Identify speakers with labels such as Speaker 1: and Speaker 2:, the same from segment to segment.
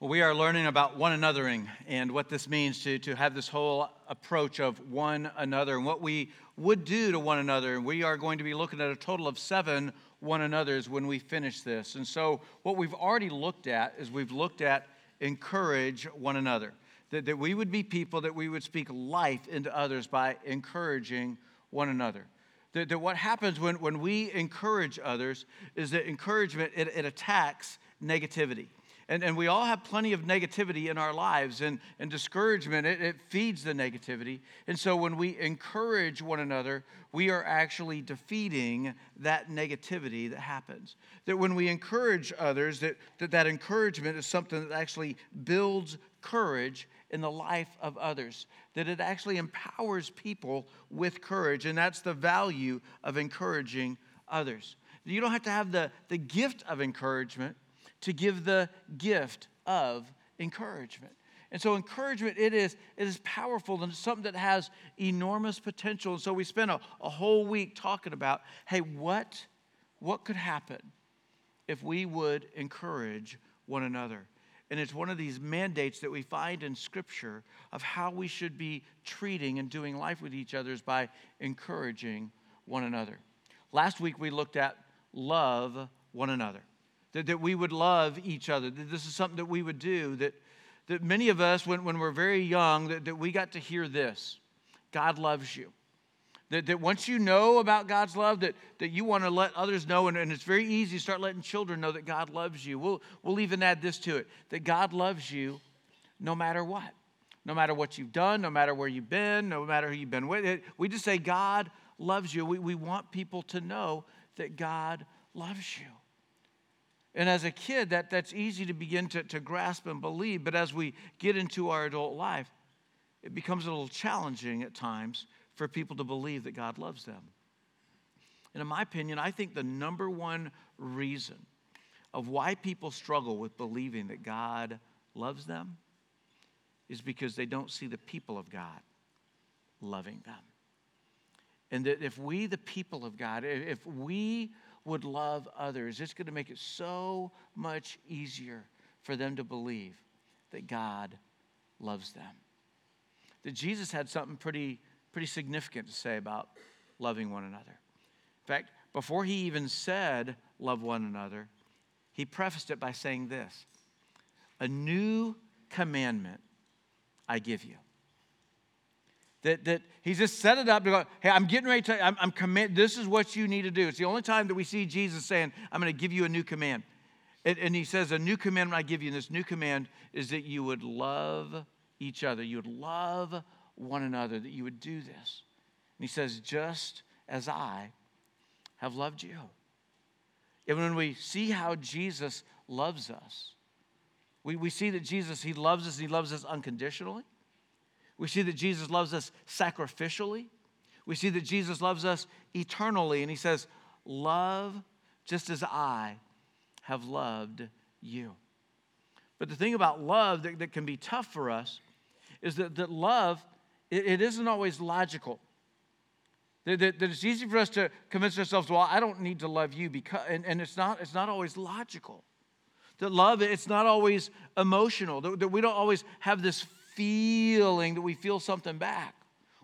Speaker 1: Well, we are learning about one anothering and what this means to, to have this whole approach of one another and what we would do to one another. And we are going to be looking at a total of seven one another's when we finish this. And so, what we've already looked at is we've looked at encourage one another. That, that we would be people that we would speak life into others by encouraging one another. That, that what happens when, when we encourage others is that encouragement, it, it attacks negativity. And, and we all have plenty of negativity in our lives, and, and discouragement, it, it feeds the negativity. And so when we encourage one another, we are actually defeating that negativity that happens. That when we encourage others, that that, that encouragement is something that actually builds courage in the life of others, that it actually empowers people with courage, and that's the value of encouraging others. You don't have to have the, the gift of encouragement to give the gift of encouragement. And so encouragement, it is, it is powerful and it's something that has enormous potential. And so we spent a, a whole week talking about, hey, what, what could happen if we would encourage one another? And it's one of these mandates that we find in Scripture of how we should be treating and doing life with each other is by encouraging one another. Last week we looked at love one another that, that we would love each other, that this is something that we would do, that, that many of us, when, when we're very young, that, that we got to hear this God loves you. That, that once you know about God's love, that, that you want to let others know, and, and it's very easy to start letting children know that God loves you. We'll, we'll even add this to it that God loves you no matter what. No matter what you've done, no matter where you've been, no matter who you've been with. We just say, God loves you. We, we want people to know that God loves you. And as a kid, that, that's easy to begin to, to grasp and believe. But as we get into our adult life, it becomes a little challenging at times for people to believe that God loves them. And in my opinion, I think the number one reason of why people struggle with believing that God loves them is because they don't see the people of God loving them. And that if we, the people of God, if we would love others, it's going to make it so much easier for them to believe that God loves them. That Jesus had something pretty, pretty significant to say about loving one another. In fact, before he even said, love one another, he prefaced it by saying this A new commandment I give you that, that he's just set it up to go, hey, I'm getting ready to, I'm, I'm commit, this is what you need to do. It's the only time that we see Jesus saying, I'm going to give you a new command. And, and he says, a new commandment I give you, and this new command is that you would love each other. You would love one another, that you would do this. And he says, just as I have loved you. And when we see how Jesus loves us, we, we see that Jesus, he loves us, he loves us unconditionally. We see that Jesus loves us sacrificially. We see that Jesus loves us eternally. And he says, Love just as I have loved you. But the thing about love that, that can be tough for us is that, that love, it, it isn't always logical. That, that, that, it's easy for us to convince ourselves, well, I don't need to love you because, and, and it's, not, it's not always logical. That love, it's not always emotional. That, that we don't always have this feeling that we feel something back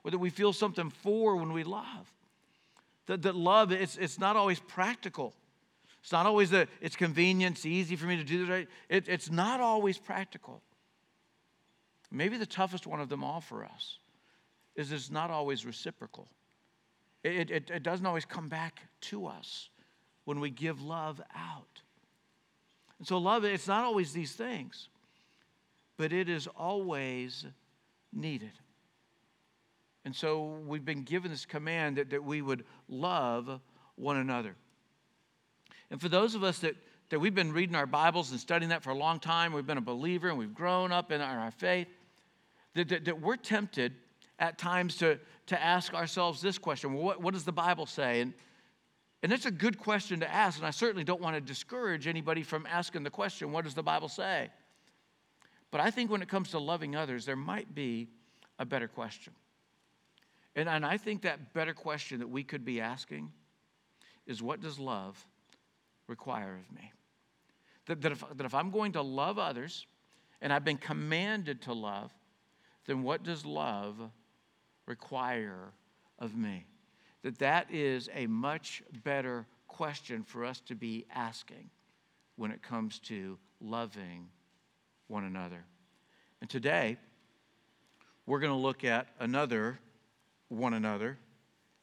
Speaker 1: or that we feel something for when we love. That, that love, it's, it's not always practical. It's not always that it's convenient, it's easy for me to do this right. It, it's not always practical. Maybe the toughest one of them all for us is it's not always reciprocal. It, it, it doesn't always come back to us when we give love out. And so, love, it's not always these things but it is always needed. And so we've been given this command that, that we would love one another. And for those of us that, that we've been reading our Bibles and studying that for a long time, we've been a believer and we've grown up in our, our faith, that, that, that, we're tempted at times to, to ask ourselves this question well, what, what does the Bible say? And, and it's a good question to ask, and I certainly don't want to discourage anybody from asking the question, what does the Bible say? But I think when it comes to loving others, there might be a better question. And, and I think that better question that we could be asking is what does love require of me? That, that, if, that if I'm going to love others and I've been commanded to love, then what does love require of me? That that is a much better question for us to be asking when it comes to loving one another. And today, we're going to look at another one another,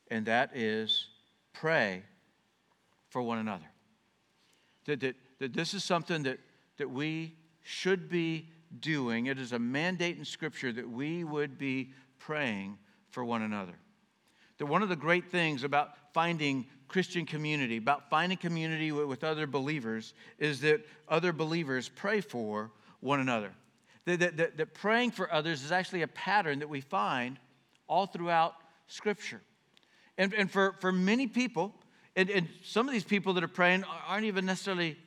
Speaker 1: and that is pray for one another. That, that, that this is something that, that we should be doing. It is a mandate in Scripture that we would be praying for one another. That one of the great things about finding Christian community, about finding community with, with other believers, is that other believers pray for one another. That, that, that, praying for others is actually a pattern that we find all throughout Scripture. And, and for, for many people, and, and some of these people that are praying aren't even necessarily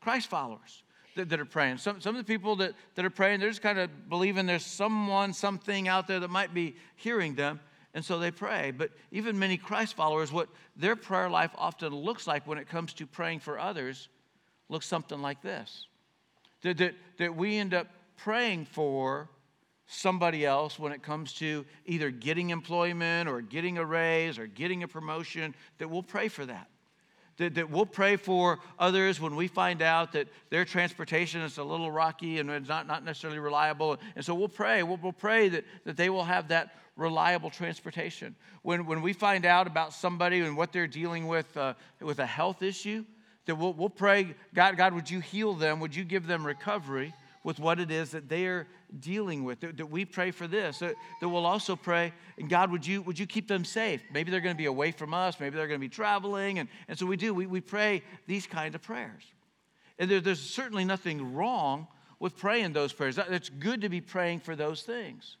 Speaker 1: Christ followers that, that, are praying. Some, some of the people that, that are praying, they're just kind of believing there's someone, something out there that might be hearing them, and so they pray. But even many Christ followers, what their prayer life often looks like when it comes to praying for others looks something like this that, that, that we end up praying for somebody else when it comes to either getting employment or getting a raise or getting a promotion, that we'll pray for that. That, that we'll pray for others when we find out that their transportation is a little rocky and it's not, not necessarily reliable. And so we'll pray. We'll, we'll pray that, that they will have that reliable transportation. When, when we find out about somebody and what they're dealing with uh, with a health issue, that we'll, we'll pray, God, God, would you heal them? Would you give them recovery? with what it is that they're dealing with. That, that we pray for this. That, that, we'll also pray, and God, would you, would you keep them safe? Maybe they're going to be away from us. Maybe they're going to be traveling. And, and so we do. We, we pray these kind of prayers. And there, there's certainly nothing wrong with praying those prayers. It's good to be praying for those things.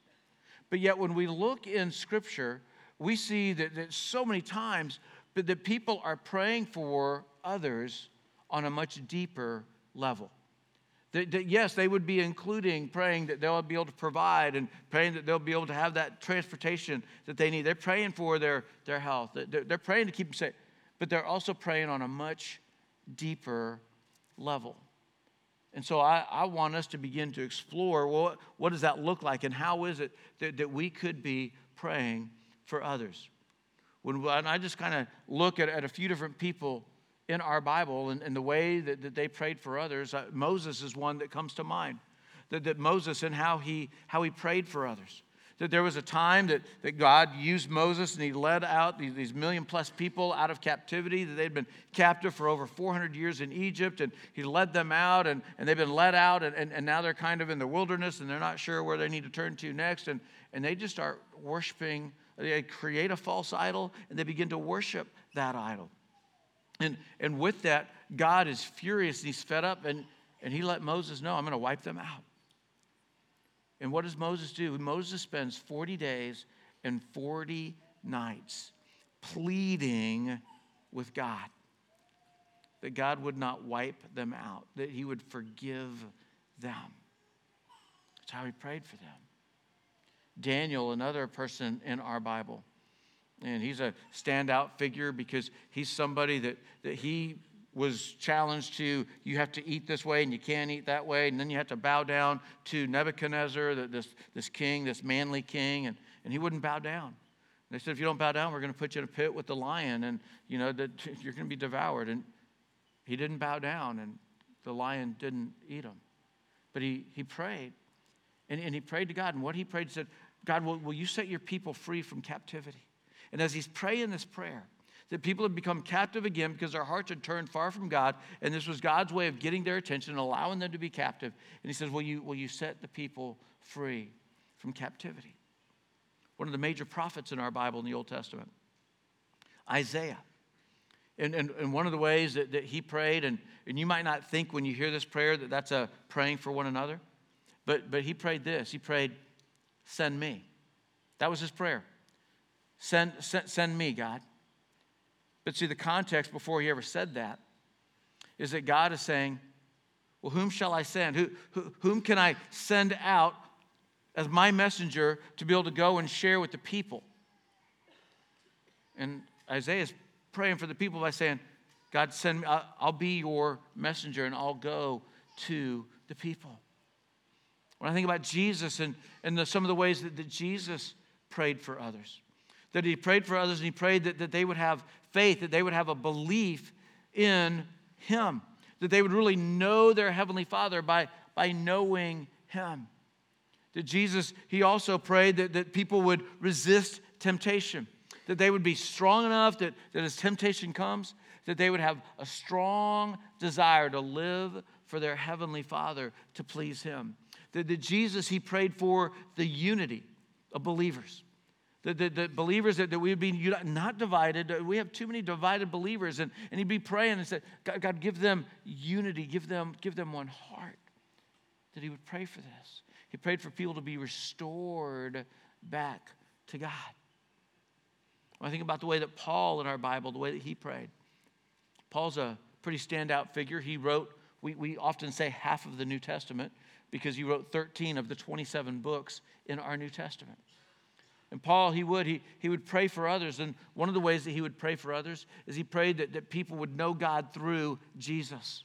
Speaker 1: But yet, when we look in Scripture, we see that, that so many times that, that people are praying for others on a much deeper level. That, that, yes, they would be including praying that they'll be able to provide and praying that they'll be able to have that transportation that they need. They're praying for their, their health. They're, praying to keep them safe. But they're also praying on a much deeper level. And so I, I want us to begin to explore well, what does that look like and how is it that, that we could be praying for others. When, when I just kind of look at, at a few different people in our Bible and, and the way that, that they prayed for others. Uh, Moses is one that comes to mind. That, that Moses and how he, how he prayed for others. That there was a time that, that God used Moses and he led out these, these million plus people out of captivity, that they'd been captive for over 400 years in Egypt, and he led them out, and, and they've been led out, and, and, and now they're kind of in the wilderness and they're not sure where they need to turn to next. And, and they just start worshiping, they create a false idol, and they begin to worship that idol. And, and with that, God is furious. And he's fed up, and, and he let Moses know, I'm going to wipe them out. And what does Moses do? Moses spends 40 days and 40 nights pleading with God that God would not wipe them out, that he would forgive them. That's how he prayed for them. Daniel, another person in our Bible, and he's a standout figure because he's somebody that, that he was challenged to you have to eat this way and you can't eat that way. And then you have to bow down to nebuchadnezzar this, this king this manly king and, and he wouldn't bow down. They said if you don't bow down we're going to put you in a pit with the lion and you know that you're going to be devoured. And he didn't bow down and the lion didn't eat him. But he, he prayed. And, and he prayed to god. And what he prayed said god will, will you set your people free from captivity and as he's praying this prayer, that people had become captive again because their hearts had turned far from God, and this was God's way of getting their attention and allowing them to be captive. And he says, Will you, will you set the people free from captivity? One of the major prophets in our Bible in the Old Testament, Isaiah. And, and, and one of the ways that, that he prayed, and, and you might not think when you hear this prayer that that's a praying for one another, but, but he prayed this. He prayed, Send me. That was his prayer. Send, send, send me, God. But see, the context before he ever said that is that God is saying, Well, whom shall I send? Who, who, whom can I send out as my messenger to be able to go and share with the people? And Isaiah is praying for the people by saying, God, send me, I'll be your messenger and I'll go to the people. When I think about Jesus and, and the, some of the ways that, that Jesus prayed for others, that he prayed for others and he prayed that, that they would have faith, that they would have a belief in him, that they would really know their Heavenly Father by, by knowing him. That Jesus, he also prayed that, that people would resist temptation, that they would be strong enough that, that as temptation comes, that they would have a strong desire to live for their Heavenly Father to please Him. That, that Jesus, he prayed for the unity of believers. The, the, the, believers that, that we would be not divided. We have too many divided believers. And, and he'd be praying and said, God, God, give them unity, give them, give them one heart. That he would pray for this. He prayed for people to be restored back to God. When I think about the way that Paul in our Bible, the way that he prayed, Paul's a pretty standout figure. He wrote, we, we often say half of the New Testament because he wrote 13 of the 27 books in our New Testament. And Paul, he would, he, he would pray for others. And one of the ways that he would pray for others is he prayed that, that people would know God through Jesus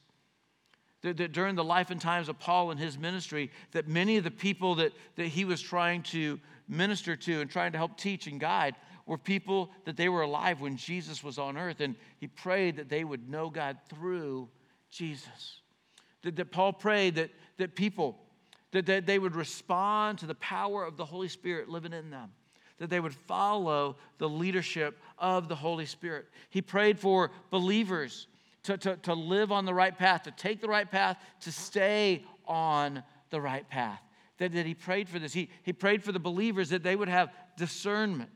Speaker 1: that, that during the life and times of Paul and his ministry, that many of the people that, that he was trying to minister to and trying to help teach and guide were people that they were alive when Jesus was on earth. And he prayed that they would know God through Jesus. That, that Paul prayed that, that people, that, that they would respond to the power of the Holy Spirit living in them that they would follow the leadership of the Holy Spirit. He prayed for believers to, to, to live on the right path, to take the right path, to stay on the right path. That, that he prayed for this. He, he prayed for the believers that they would have discernment,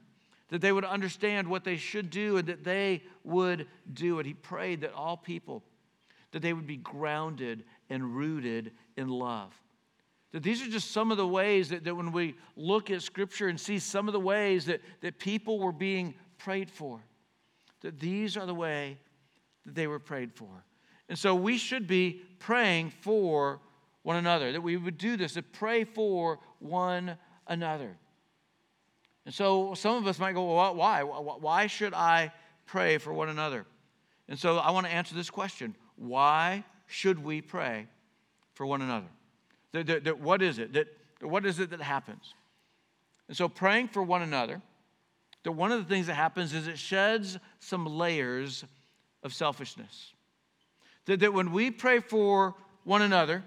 Speaker 1: that they would understand what they should do and that they would do it. He prayed that all people, that they would be grounded and rooted in love. That these are just some of the ways that, that when we look at Scripture and see some of the ways that, that people were being prayed for, that these are the way that they were prayed for. And so we should be praying for one another, that we would do this, to pray for one another. And so some of us might go, well, why? Why should I pray for one another? And so I want to answer this question Why should we pray for one another? That, that, that what is it? That, what is it that happens? And so praying for one another, that one of the things that happens is it sheds some layers of selfishness. That, that when we pray for one another,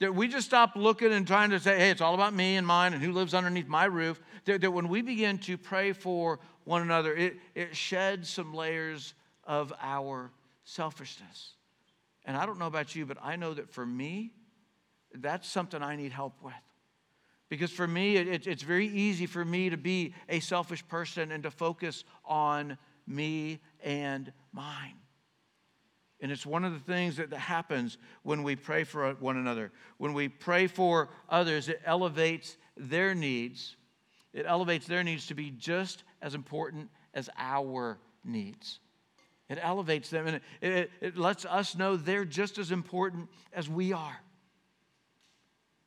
Speaker 1: that we just stop looking and trying to say, hey, it's all about me and mine and who lives underneath my roof. That, that when we begin to pray for one another, it, it sheds some layers of our selfishness. And I don't know about you, but I know that for me, that's something I need help with. Because for me, it, it's very easy for me to be a selfish person and to focus on me and mine. And it's one of the things that happens when we pray for one another. When we pray for others, it elevates their needs. It elevates their needs to be just as important as our needs. It elevates them and it, it, it lets us know they're just as important as we are.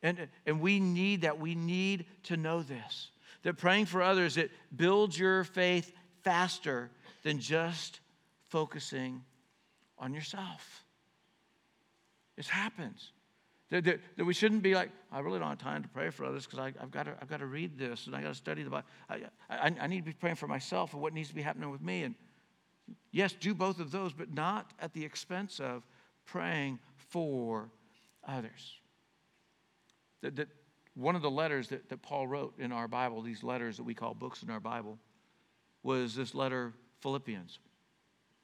Speaker 1: And, and we need that. We need to know this. That praying for others, it builds your faith faster than just focusing on yourself. It happens. That, that, that, we shouldn't be like, I really don't have time to pray for others because I've got to I've got to read this and I got to study the Bible. I, I, I need to be praying for myself and what needs to be happening with me. And yes, do both of those, but not at the expense of praying for others. That, that one of the letters that, that Paul wrote in our Bible, these letters that we call books in our Bible, was this letter, Philippians.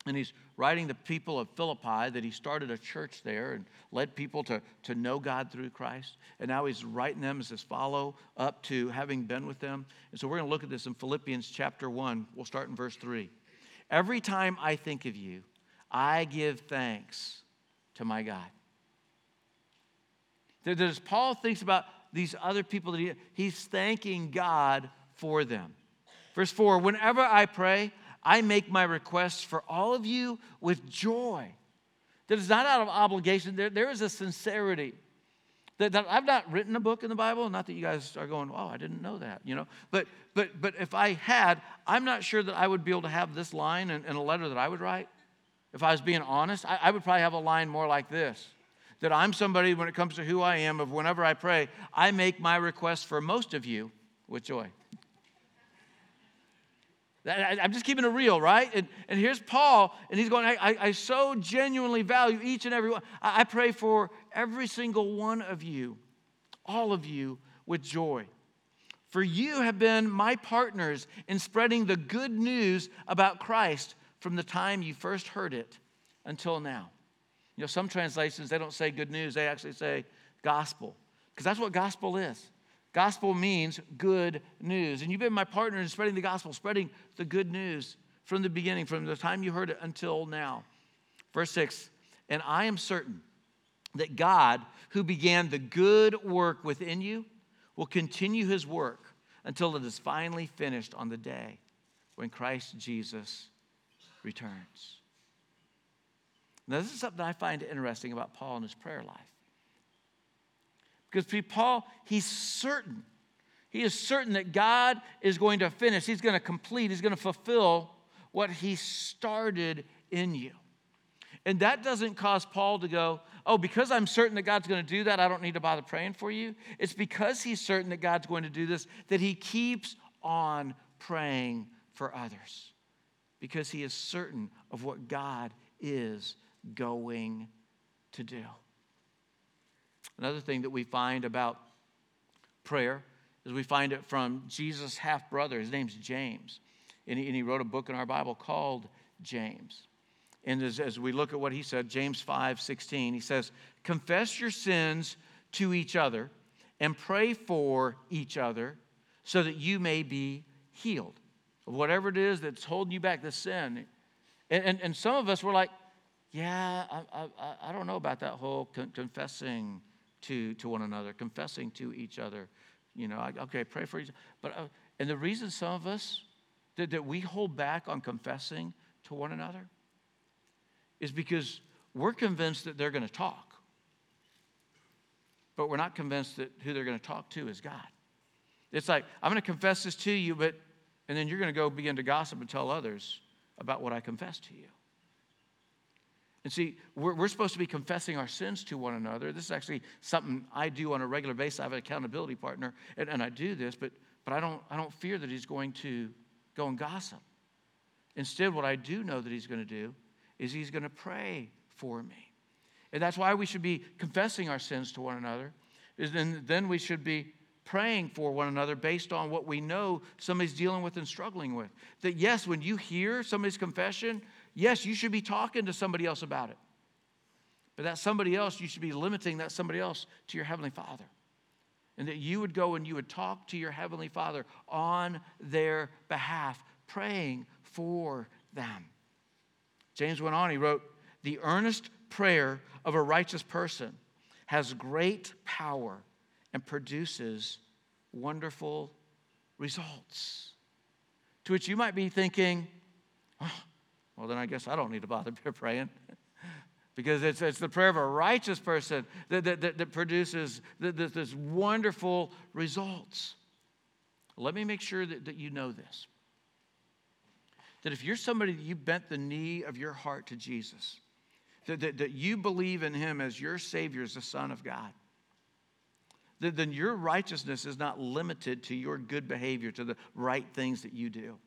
Speaker 1: And he's writing the people of Philippi that he started a church there and led people to, to know God through Christ. And now he's writing them as his follow up to having been with them. And so we're going to look at this in Philippians chapter 1. We'll start in verse 3. Every time I think of you, I give thanks to my God. That as Paul thinks about these other people that he, he's thanking God for them. Verse 4 Whenever I pray, I make my requests for all of you with joy. That is not out of obligation, there, there is a sincerity. That, that, I've not written a book in the Bible, not that you guys are going, oh, I didn't know that, you know. But, but, but if I had, I'm not sure that I would be able to have this line in, in a letter that I would write. If I was being honest, I, I would probably have a line more like this that I'm somebody, when it comes to who I am, of whenever I pray, I make my request for most of you with joy. I'm just keeping it real, right? And, and here's Paul, and he's going, I, I so genuinely value each and every one. I, I pray for every single one of you, all of you, with joy. For you have been my partners in spreading the good news about Christ from the time you first heard it until now. You know, some translations, they don't say good news, they actually say gospel, because that's what gospel is. Gospel means good news. And you've been my partner in spreading the gospel, spreading the good news from the beginning, from the time you heard it until now. Verse 6 And I am certain that God, who began the good work within you, will continue his work until it is finally finished on the day when Christ Jesus returns. Now, this is something I find interesting about Paul and his prayer life. Because Paul, he's certain. He is certain that God is going to finish, he's going to complete, he's going to fulfill what he started in you. And that doesn't cause Paul to go, oh, because I'm certain that God's going to do that, I don't need to bother praying for you. It's because he's certain that God's going to do this that he keeps on praying for others. Because he is certain of what God is going to do. Another thing that we find about prayer is we find it from Jesus' half brother. His name's James. And he, and he, wrote a book in our Bible called James. And as, as we look at what he said, James 5 16, he says, Confess your sins to each other and pray for each other so that you may be healed of whatever it is that's holding you back, the sin. And, and, and some of us were like, yeah, I, I, I don't know about that whole con- confessing to, to one another, confessing to each other. You know, I, okay, pray for each But, uh, and the reason some of us, that, that we hold back on confessing to one another is because we're convinced that they're going to talk. But we're not convinced that who they're going to talk to is God. It's like, I'm going to confess this to you, but, and then you're going to go begin to gossip and tell others about what I confessed to you. And see, we're, we're supposed to be confessing our sins to one another. This is actually something I do on a regular basis. I have an accountability partner, and, and I do this, but, but I, don't, I don't fear that he's going to go and gossip. Instead, what I do know that he's going to do is he's going to pray for me. And that's why we should be confessing our sins to one another. Is then, then we should be praying for one another based on what we know somebody's dealing with and struggling with. That yes, when you hear somebody's confession, Yes, you should be talking to somebody else about it. But that somebody else, you should be limiting that somebody else to your Heavenly Father. And that you would go and you would talk to your Heavenly Father on their behalf, praying for them. James went on, he wrote, The earnest prayer of a righteous person has great power and produces wonderful results. To which you might be thinking, oh, well, then I guess I don't need to bother praying. because it's, it's the prayer of a righteous person that, that, that, that produces this, this wonderful results. Let me make sure that, that you know this. That if you're somebody that you bent the knee of your heart to Jesus, that, that, that you believe in him as your Savior, as the Son of God, then your righteousness is not limited to your good behavior, to the right things that you do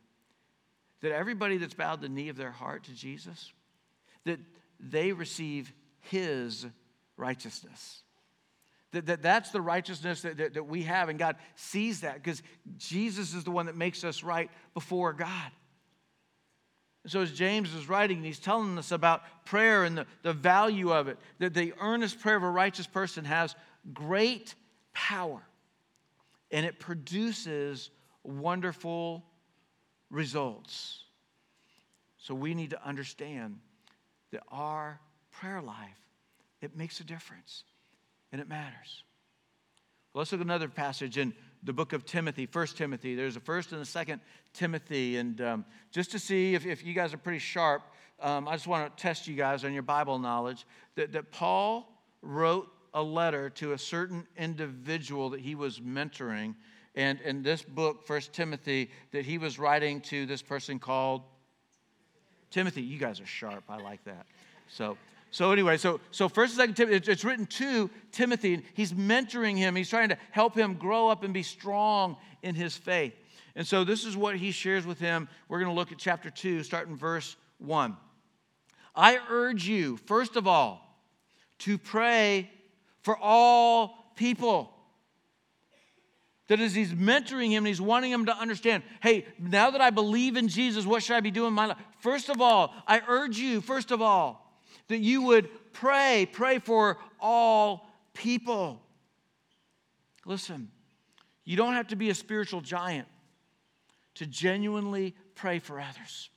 Speaker 1: that everybody that's bowed the knee of their heart to Jesus, that they receive his righteousness. That, that that's the righteousness that, that, that we have, and God sees that because Jesus is the one that makes us right before God. So, as James is writing, he's telling us about prayer and the, the value of it, that the earnest prayer of a righteous person has great power and it produces wonderful results. So we need to understand that our prayer life, it makes a difference and it matters. Well, let's look at another passage in the book of Timothy, First Timothy. There's a first and a second Timothy. And um, just to see if, if you guys are pretty sharp, um, I just want to test you guys on your Bible knowledge that, that Paul wrote a letter to a certain individual that he was mentoring and in this book, First Timothy, that he was writing to this person called Timothy. You guys are sharp. I like that. So, So anyway, so so first and second Timothy, it's, written to Timothy, and he's mentoring him. He's trying to help him grow up and be strong in his faith. And so this is what he shares with him. We're going to look at chapter 2, starting verse 1. I urge you, first of all, to pray for all people. That as he's mentoring him and he's wanting him to understand, hey, now that I believe in Jesus, what should I be doing in my life? First of all, I urge you, first of all, that you would pray, pray for all people. Listen, you don't have to be a spiritual giant to genuinely pray for others.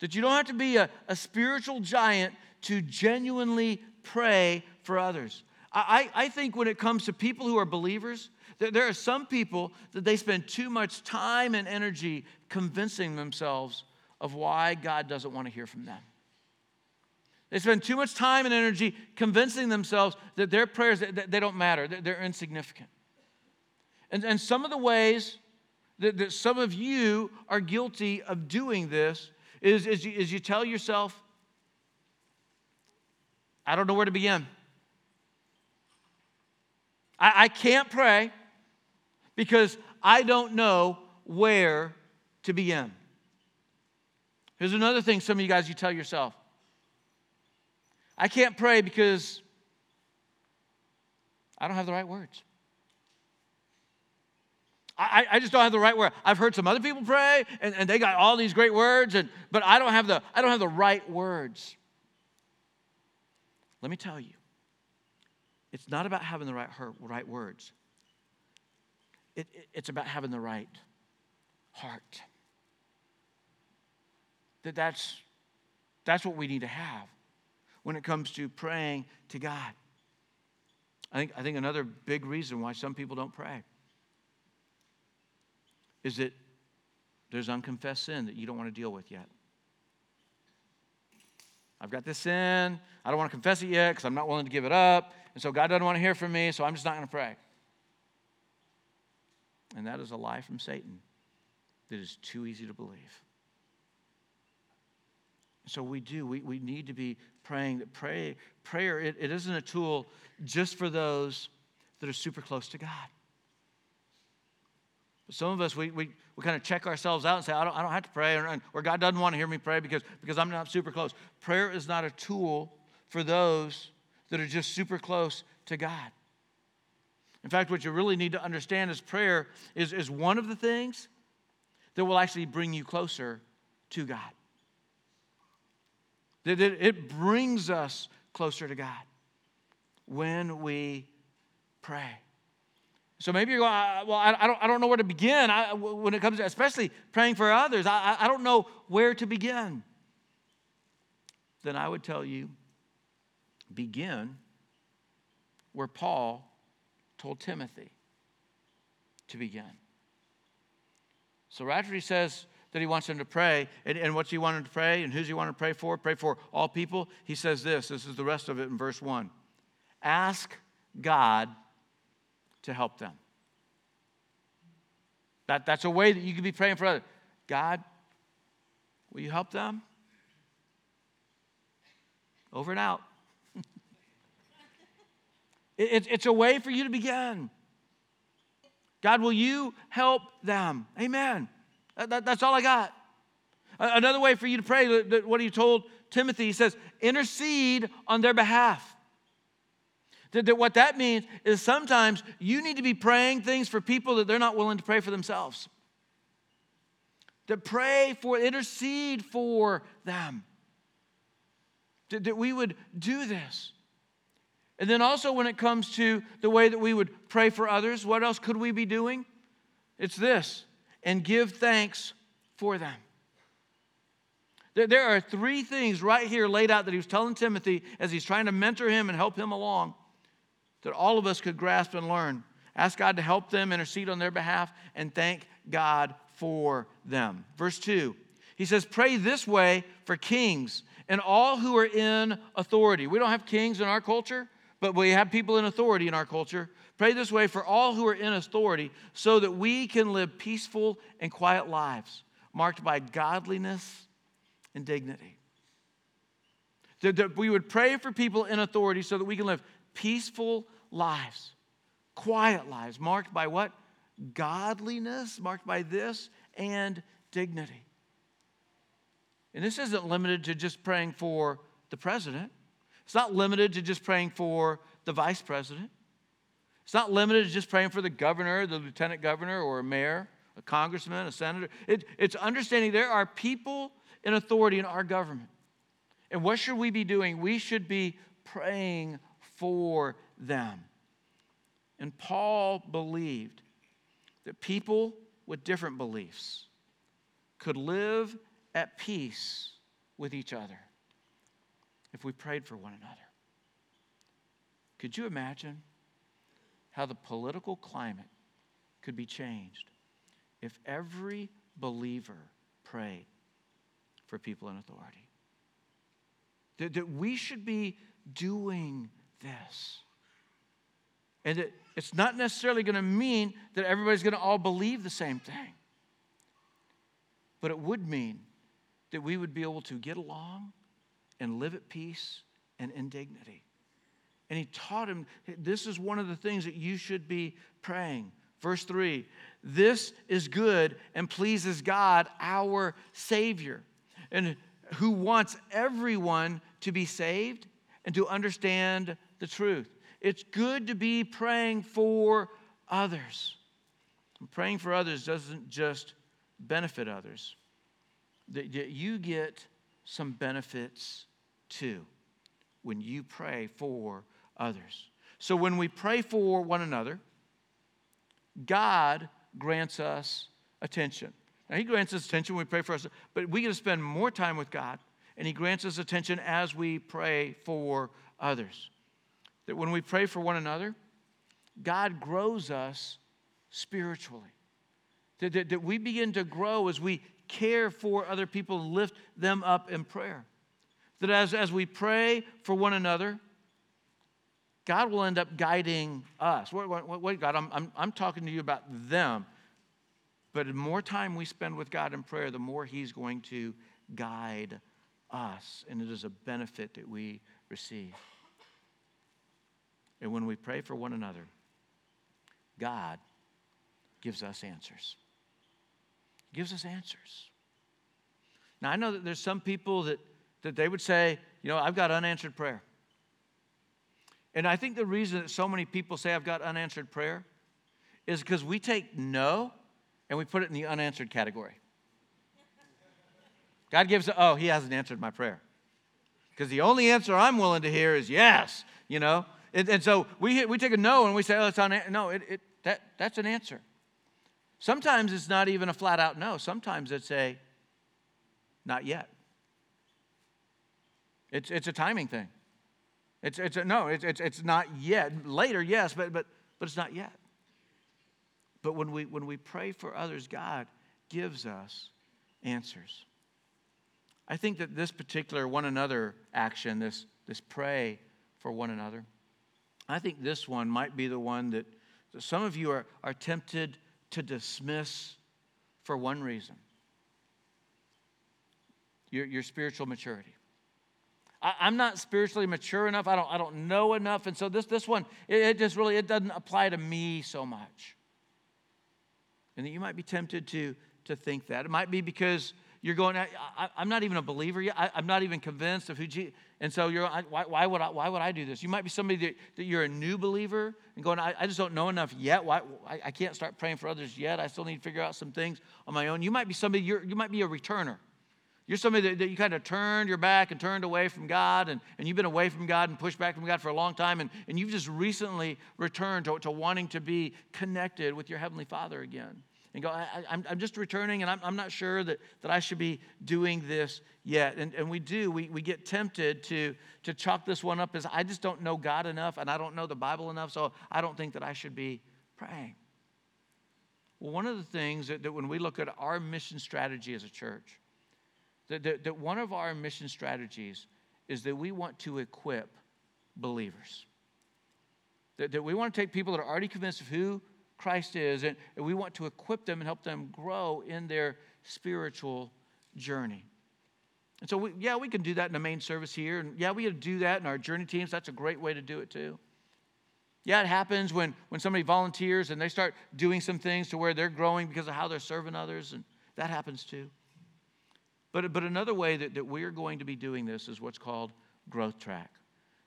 Speaker 1: That you don't have to be a, a spiritual giant to genuinely pray for others. I, I think when it comes to people who are believers, there, there are some people that they spend too much time and energy convincing themselves of why God doesn't want to hear from them. They spend too much time and energy convincing themselves that their prayers they don't matter, they're insignificant. And, and some of the ways that, that some of you are guilty of doing this is, is, you, is you tell yourself, I don't know where to begin. I, I can't pray because I don't know where to begin. Here's another thing some of you guys you tell yourself I can't pray because I don't have the right words. I, I just don't have the right word. I've heard some other people pray and, and they got all these great words, and, but I don't, have the, I don't have the right words. Let me tell you, it's not about having the right, right words, it, it, it's about having the right heart. That that's, that's what we need to have when it comes to praying to God. I think, I think another big reason why some people don't pray is that there's unconfessed sin that you don't want to deal with yet. I've got this sin. I don't want to confess it yet because I'm not willing to give it up. And so God doesn't want to hear from me, so I'm just not going to pray. And that is a lie from Satan that is too easy to believe. So we do. We, we need to be praying. That pray, prayer, it, it isn't a tool just for those that are super close to God. Some of us, we, we, we kind of check ourselves out and say, I don't, I don't have to pray, or, or God doesn't want to hear me pray because, because I'm not super close. Prayer is not a tool for those that are just super close to God. In fact, what you really need to understand is prayer is, is one of the things that will actually bring you closer to God. That it, it brings us closer to God when we pray. So maybe you're going, uh, well, I, don't, I don't know where to begin I, when it comes to, especially praying for others. I, I don't know where to begin. Then I would tell you, begin where Paul told Timothy to begin. So right after he says that he wants him to pray, and, and what's he wanting to pray, and who's he wanting to pray for? Pray for all people. He says this. This is the rest of it in verse 1. Ask God to help them. That, that's a way that you can be praying for others. God, will you help them? Over and out. it, it's a way for you to begin. God, will you help them? Amen. That, that, that's all I got. Another way for you to pray, what he told Timothy, he says, intercede on their behalf. That, what that means is sometimes you need to be praying things for people that they're not willing to pray for themselves. To pray for, intercede for them. That, that we would do this. And then also, when it comes to the way that we would pray for others, what else could we be doing? It's this and give thanks for them. There are three things right here laid out that he was telling Timothy as he's trying to mentor him and help him along that all of us could grasp and learn. Ask God to help them, intercede on their behalf, and thank God for them. Verse 2, he says, Pray this way for kings and all who are in authority. We don't have kings in our culture, but we have people in authority in our culture. Pray this way for all who are in authority so that we can live peaceful and quiet lives marked by godliness and dignity. That, we would pray for people in authority so that we can live peaceful lives, quiet lives, marked by what? Godliness, marked by this, and dignity. And this isn't limited to just praying for the president. It's not limited to just praying for the vice president. It's not limited to just praying for the governor, the lieutenant governor, or a mayor, a congressman, a senator. It, it's understanding there are people in authority in our government. And what should we be doing? We should be praying for them. And Paul believed that people with different beliefs could live at peace with each other if we prayed for one another. Could you imagine how the political climate could be changed if every believer prayed for people in authority? That, that we should be doing this. And that it's not necessarily going to mean that everybody's going to all believe the same thing. But it would mean that we would be able to get along and live at peace and in dignity. And he taught him this is one of the things that you should be praying. Verse 3 This is good and pleases God, our Savior, and who wants everyone to be saved and to understand the truth. It's good to be praying for others. And praying for others doesn't just benefit others, that you get some benefits too when you pray for others. So when we pray for one another, God grants us attention. Now, He grants us attention when we pray for us, but we get to spend more time with God, and He grants us attention as we pray for others. That when we pray for one another, God grows us spiritually. That, that, that we begin to grow as we care for other people and lift them up in prayer. That as, as we pray for one another, God will end up guiding us. Wait, wait, wait God, I'm, I'm, I'm talking to you about them. But the more time we spend with God in prayer, the more He's going to guide us. And it is a benefit that we receive. And when we pray for one another, God gives us answers. He gives us answers. Now, I know that there's some people that, that they would say, you know, I've got unanswered prayer. And I think the reason that so many people say I've got unanswered prayer is because we take no and we put it in the unanswered category. God gives, oh, he hasn't answered my prayer. Because the only answer I'm willing to hear is yes, you know? And, and so we, we take a no and we say, oh, it's on. No, it, it, that, that's an answer. Sometimes it's not even a flat out no. Sometimes it's a not yet. It's, it's a timing thing. It's, it's a, no, it's, it's, it's not yet. Later, yes, but, but, but it's not yet. But when we, when we pray for others, God gives us answers. I think that this particular one another action, this, this pray for one another, I think this one might be the one that, some of you are, are tempted to dismiss for one reason your, your spiritual maturity. I, am not spiritually mature enough. I don't, I don't know enough. And so this, this one, it, it just really, it doesn't apply to me so much. And that you might be tempted to, to think that. It might be because you're going, I, am not even a believer yet. I, am not even convinced of who Jesus And so you're, why, why, would I, why would I do this? You might be somebody that, that you're a new believer and going, I, I just don't know enough yet. Why, I, I can't start praying for others yet. I still need to figure out some things on my own. You might be somebody, you're, you might be a returner. You're somebody that, that, you kind of turned your back and turned away from God, and, and you've been away from God and pushed back from God for a long time, and, and you've just recently returned to, to wanting to be connected with your Heavenly Father again and go, I, am I'm just returning and I'm, I'm not sure that, that I should be doing this yet. And, and we do, we, we get tempted to, to chalk this one up as I just don't know God enough and I don't know the Bible enough, so I don't think that I should be praying. Well, one of the things that, that when we look at our mission strategy as a church, that, that, that one of our mission strategies is that we want to equip believers. That, that we want to take people that are already convinced of who Christ is, and, we want to equip them and help them grow in their spiritual journey. And so, we, yeah, we can do that in the main service here. And yeah, we can do that in our journey teams. That's a great way to do it too. Yeah, it happens when, when somebody volunteers and they start doing some things to where they're growing because of how they're serving others, and that happens too. But, but another way that, that we're going to be doing this is what's called growth track.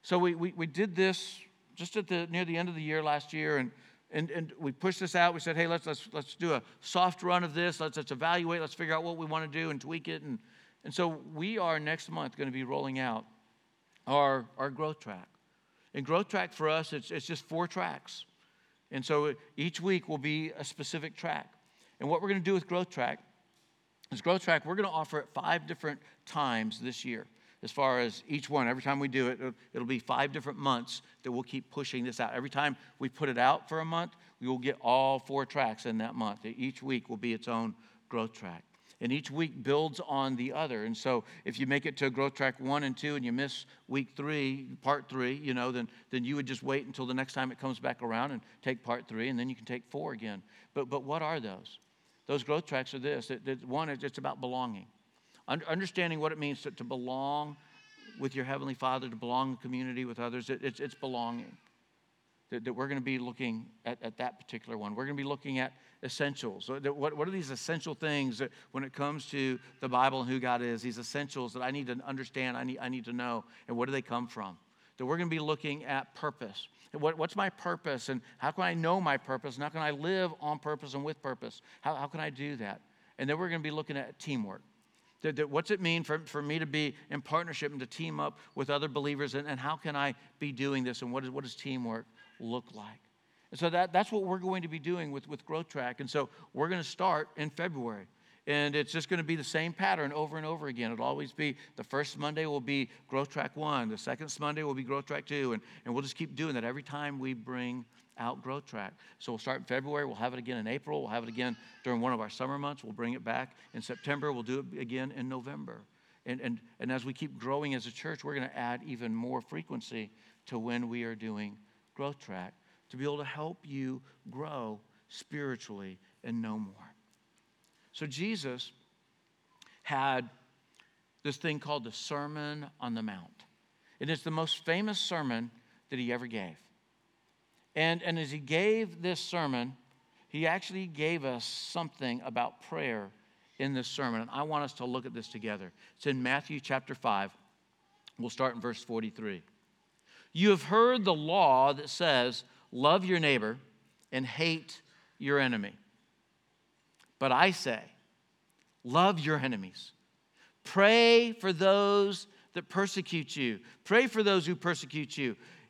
Speaker 1: So we, we, we did this just at the near the end of the year last year, and, and, and we pushed this out. We said, hey, let's, let's, let's do a soft run of this. Let's, let's evaluate. Let's figure out what we want to do and tweak it. And, and so we are next month going to be rolling out our, our growth track. And growth track for us, it's, it's just four tracks. And so each week will be a specific track. And what we're going to do with growth track is growth track, we're going to offer it five different times this year. As far as each one, every time we do it, it'll be five different months that we'll keep pushing this out. Every time we put it out for a month, we will get all four tracks in that month. Each week will be its own growth track and each week builds on the other. And so if you make it to growth track one and two and you miss week three, part three, you know, then, then you would just wait until the next time it comes back around and take part three, and then you can take four again. But, but what are those? Those growth tracks are this. It, it, one, it's about belonging. Understanding what it means to, to belong with your Heavenly Father, to belong in community with others, it, it's, it's belonging that, that we're going to be looking at, at that particular one. We're going to be looking at essentials. What, what are these essential things that when it comes to the Bible and who God is, these essentials that I need to understand, I need, I need to know, and where do they come from? That we're going to be looking at purpose. What, what's my purpose, and how can I know my purpose, and how can I live on purpose and with purpose? How, how can I do that? And then we're going to be looking at teamwork. That, that what's it mean for, for me to be in partnership and to team up with other believers, and, and how can I be doing this, and what is, what is teamwork? look like? And so that, that's what we're going to be doing with, with Growth Track. And so we're going to start in February. And it's just going to be the same pattern over and over again. It'll always be the first Monday will be Growth Track 1, the second Monday will be Growth Track 2, and, and we'll just keep doing that every time we bring out Growth Track. So we'll start in February, we'll have it again in April, we'll have it again during one of our summer months, we'll bring it back in September, we'll do it again in November. And, and, and as we keep growing as a church, we're going to add even more frequency to when we are doing Growth Track to be able to help you grow spiritually and know more. So Jesus had this thing called the Sermon on the Mount. And it's the most famous sermon that he ever gave. And, and as he gave this sermon, he actually gave us something about prayer in this sermon. And I want us to look at this together. It's in Matthew chapter 5. We'll start in verse 43. You have heard the law that says, Love your neighbor and hate your enemy. But I say, Love your enemies. Pray for those that persecute you. Pray for those who persecute you.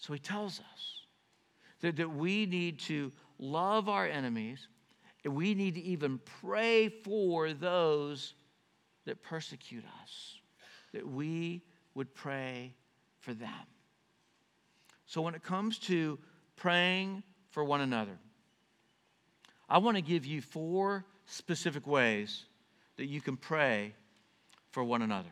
Speaker 1: So he tells us that, that we need to love our enemies, and we need to even pray for those that persecute us, that we would pray for them. So, when it comes to praying for one another, I want to give you four specific ways that you can pray for one another.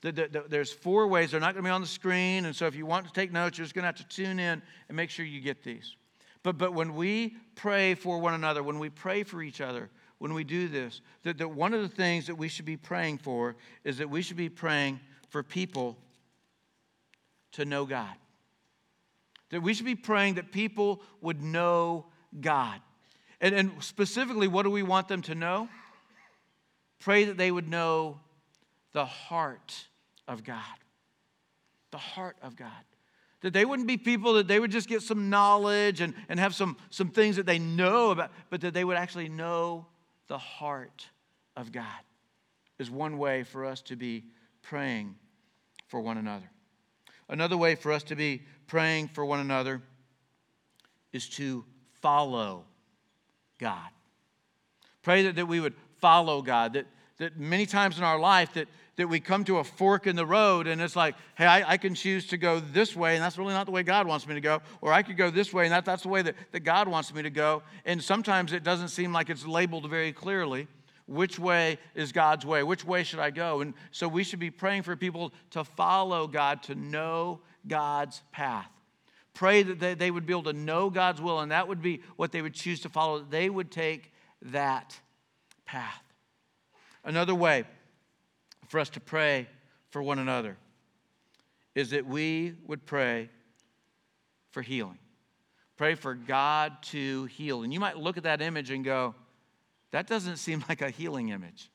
Speaker 1: There's four ways. They're not going to be on the screen. And so, if you want to take notes, you're just going to have to tune in and make sure you get these. But, but when we pray for one another, when we pray for each other, when we do this, that, that one of the things that we should be praying for is that we should be praying for people to know God. That we should be praying that people would know God. And, and specifically, what do we want them to know? Pray that they would know the heart of God. The heart of God. That they wouldn't be people that they would just get some knowledge and, and have some, some things that they know about, but that they would actually know the heart of God, is one way for us to be praying for one another. Another way for us to be praying for one another is to follow God. Pray that, that we would follow God, that, that many times in our life that, that we come to a fork in the road and it's like, hey, I, I, can choose to go this way, and that's really not the way God wants me to go. Or I could go this way, and that, that's the way that, that God wants me to go. And sometimes it doesn't seem like it's labeled very clearly. Which way is God's way? Which way should I go? And so we should be praying for people to follow God, to know God's path. Pray that they, they would be able to know God's will, and that would be what they would choose to follow. They would take that path. Another way for us to pray for one another is that we would pray for healing. Pray for God to heal. And you might look at that image and go, that doesn't seem like a healing image.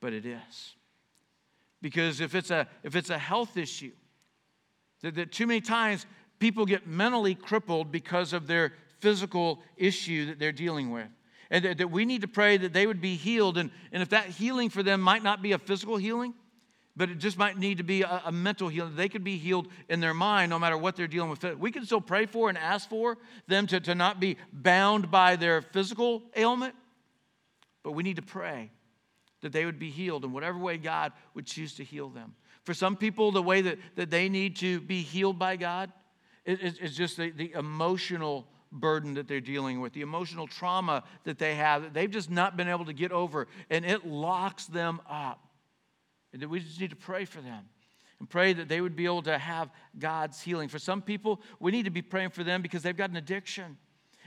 Speaker 1: But it is. Because if it's a, if it's a health issue, that, that too many times people get mentally crippled because of their physical issue that they're dealing with and that, that we need to pray that they would be healed. And, and if that healing for them might not be a physical healing, but it just might need to be a, a, mental healing. They could be healed in their mind no matter what they're dealing with. We can still pray for and ask for them to, to not be bound by their physical ailment, but we need to pray that they would be healed in whatever way God would choose to heal them. For some people, the way that, that they need to be healed by God is, is just the, the emotional burden that they're dealing with, the emotional trauma that they have, that they've just not been able to get over, and it locks them up. And we just need to pray for them and pray that they would be able to have God's healing. For some people, we need to be praying for them because they've got an addiction.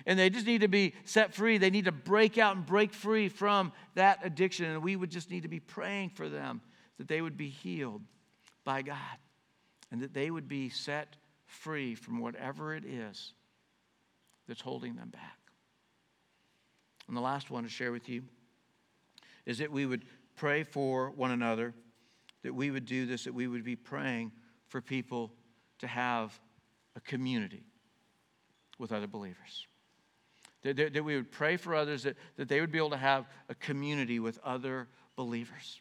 Speaker 1: And they just need to be set free. They need to break out and break free from that addiction. And we would just need to be praying for them that they would be healed by God and that they would be set free from whatever it is that's holding them back. And the last one to share with you is that we would pray for one another, that we would do this, that we would be praying for people to have a community with other believers. That, that, that we would pray for others, that, that they would be able to have a community with other believers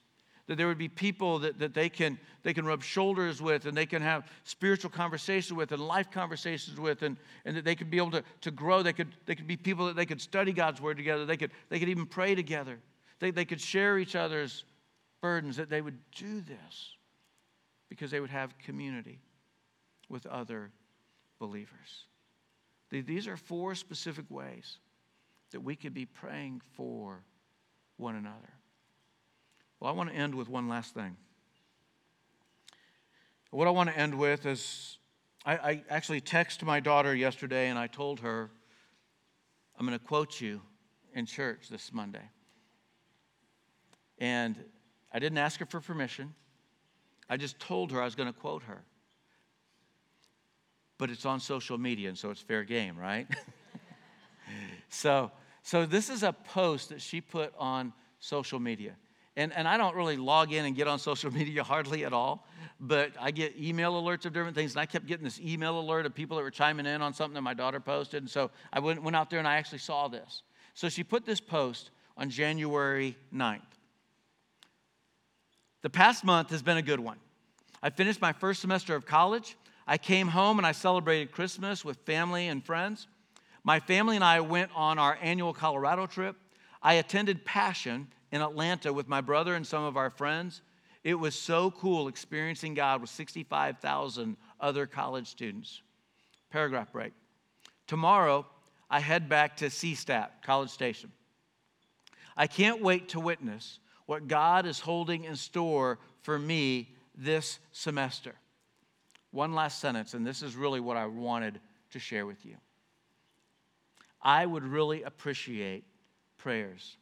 Speaker 1: that there would be people that, that they, can, they can rub shoulders with and they can have spiritual conversations with and life conversations with and, and that they could be able to, to grow. They could, they could be people that they could study God's word together. They could, they could even pray together. They, they could share each other's burdens, that they would do this because they would have community with other believers. These are four specific ways that we could be praying for one another. Well, I want to end with one last thing. What I want to end with is I, I actually texted my daughter yesterday and I told her, I'm going to quote you in church this Monday. And I didn't ask her for permission. I just told her I was going to quote her. But it's on social media, and so it's fair game, right? so, so this is a post that she put on social media. And, and I don't really log in and get on social media hardly at all, but I get email alerts of different things. And I kept getting this email alert of people that were chiming in on something that my daughter posted. And so I went, went out there and I actually saw this. So she put this post on January 9th. The past month has been a good one. I finished my first semester of college. I came home and I celebrated Christmas with family and friends. My family and I went on our annual Colorado trip. I attended Passion in Atlanta with my brother and some of our friends. It was so cool experiencing God with 65,000 other college students. Paragraph break. Tomorrow, I head back to CSTAT, College Station. I can't wait to witness what God is holding in store for me this semester. One last sentence, and this is really what I wanted to share with you. I would really appreciate prayers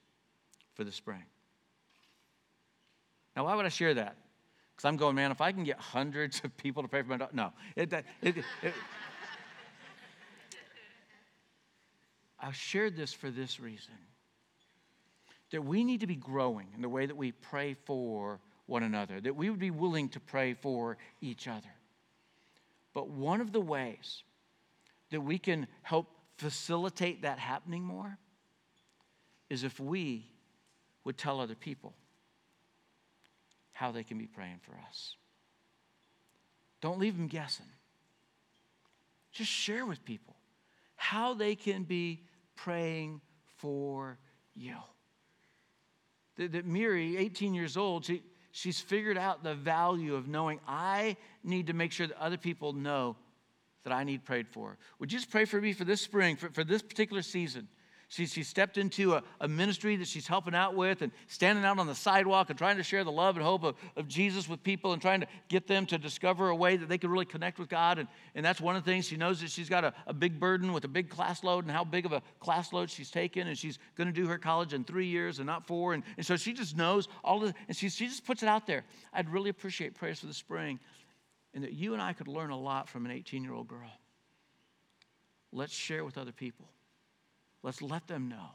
Speaker 1: for the spring. Now, why would I share that? Because I'm going, man, if I can get hundreds of people to pray for my daughter, no. It, it, it, I shared this for this reason that we need to be growing in the way that we pray for one another, that we would be willing to pray for each other. But one of the ways that we can help facilitate that happening more is if we would tell other people how they can be praying for us. Don't leave them guessing. Just share with people how they can be praying for you. that, that Miri, 18 years old, she, she's figured out the value of knowing I need to make sure that other people know that I need prayed for. Would you just pray for me for this spring, for, for this particular season? She, she stepped into a, a, ministry that she's helping out with and standing out on the sidewalk and trying to share the love and hope of, of Jesus with people and trying to get them to discover a way that they can really connect with God. And, and that's one of the things she knows that she's got a, a big burden with a big class load and how big of a class load she's taken. And she's going to do her college in three years and not four. And, and so she just knows all of and she, she just puts it out there. I'd really appreciate prayers for the spring and that you and I could learn a lot from an 18 year old girl. Let's share with other people. Let's let them know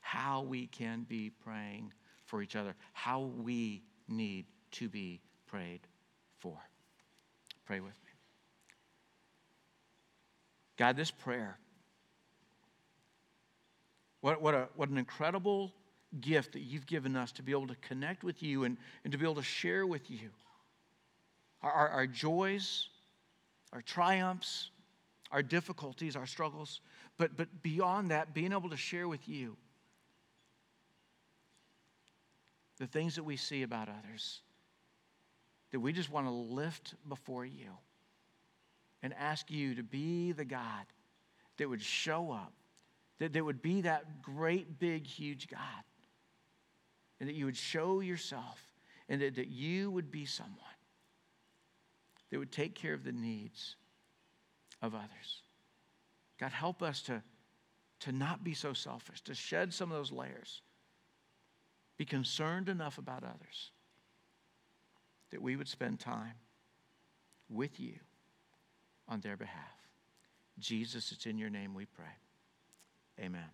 Speaker 1: how we can be praying for each other, how we need to be prayed for. Pray with me. God, this prayer, what, what, a, what an incredible gift that you've given us to be able to connect with you and, and to be able to share with you our, our, our joys, our triumphs, our difficulties, our struggles, but, but beyond that, being able to share with you the things that we see about others that we just want to lift before you and ask you to be the God that would show up, that, that would be that great, big, huge God, and that you would show yourself, and that, that you would be someone that would take care of the needs of others. God, help us to, to not be so selfish, to shed some of those layers, be concerned enough about others that we would spend time with you on their behalf. Jesus, it's in your name we pray. Amen.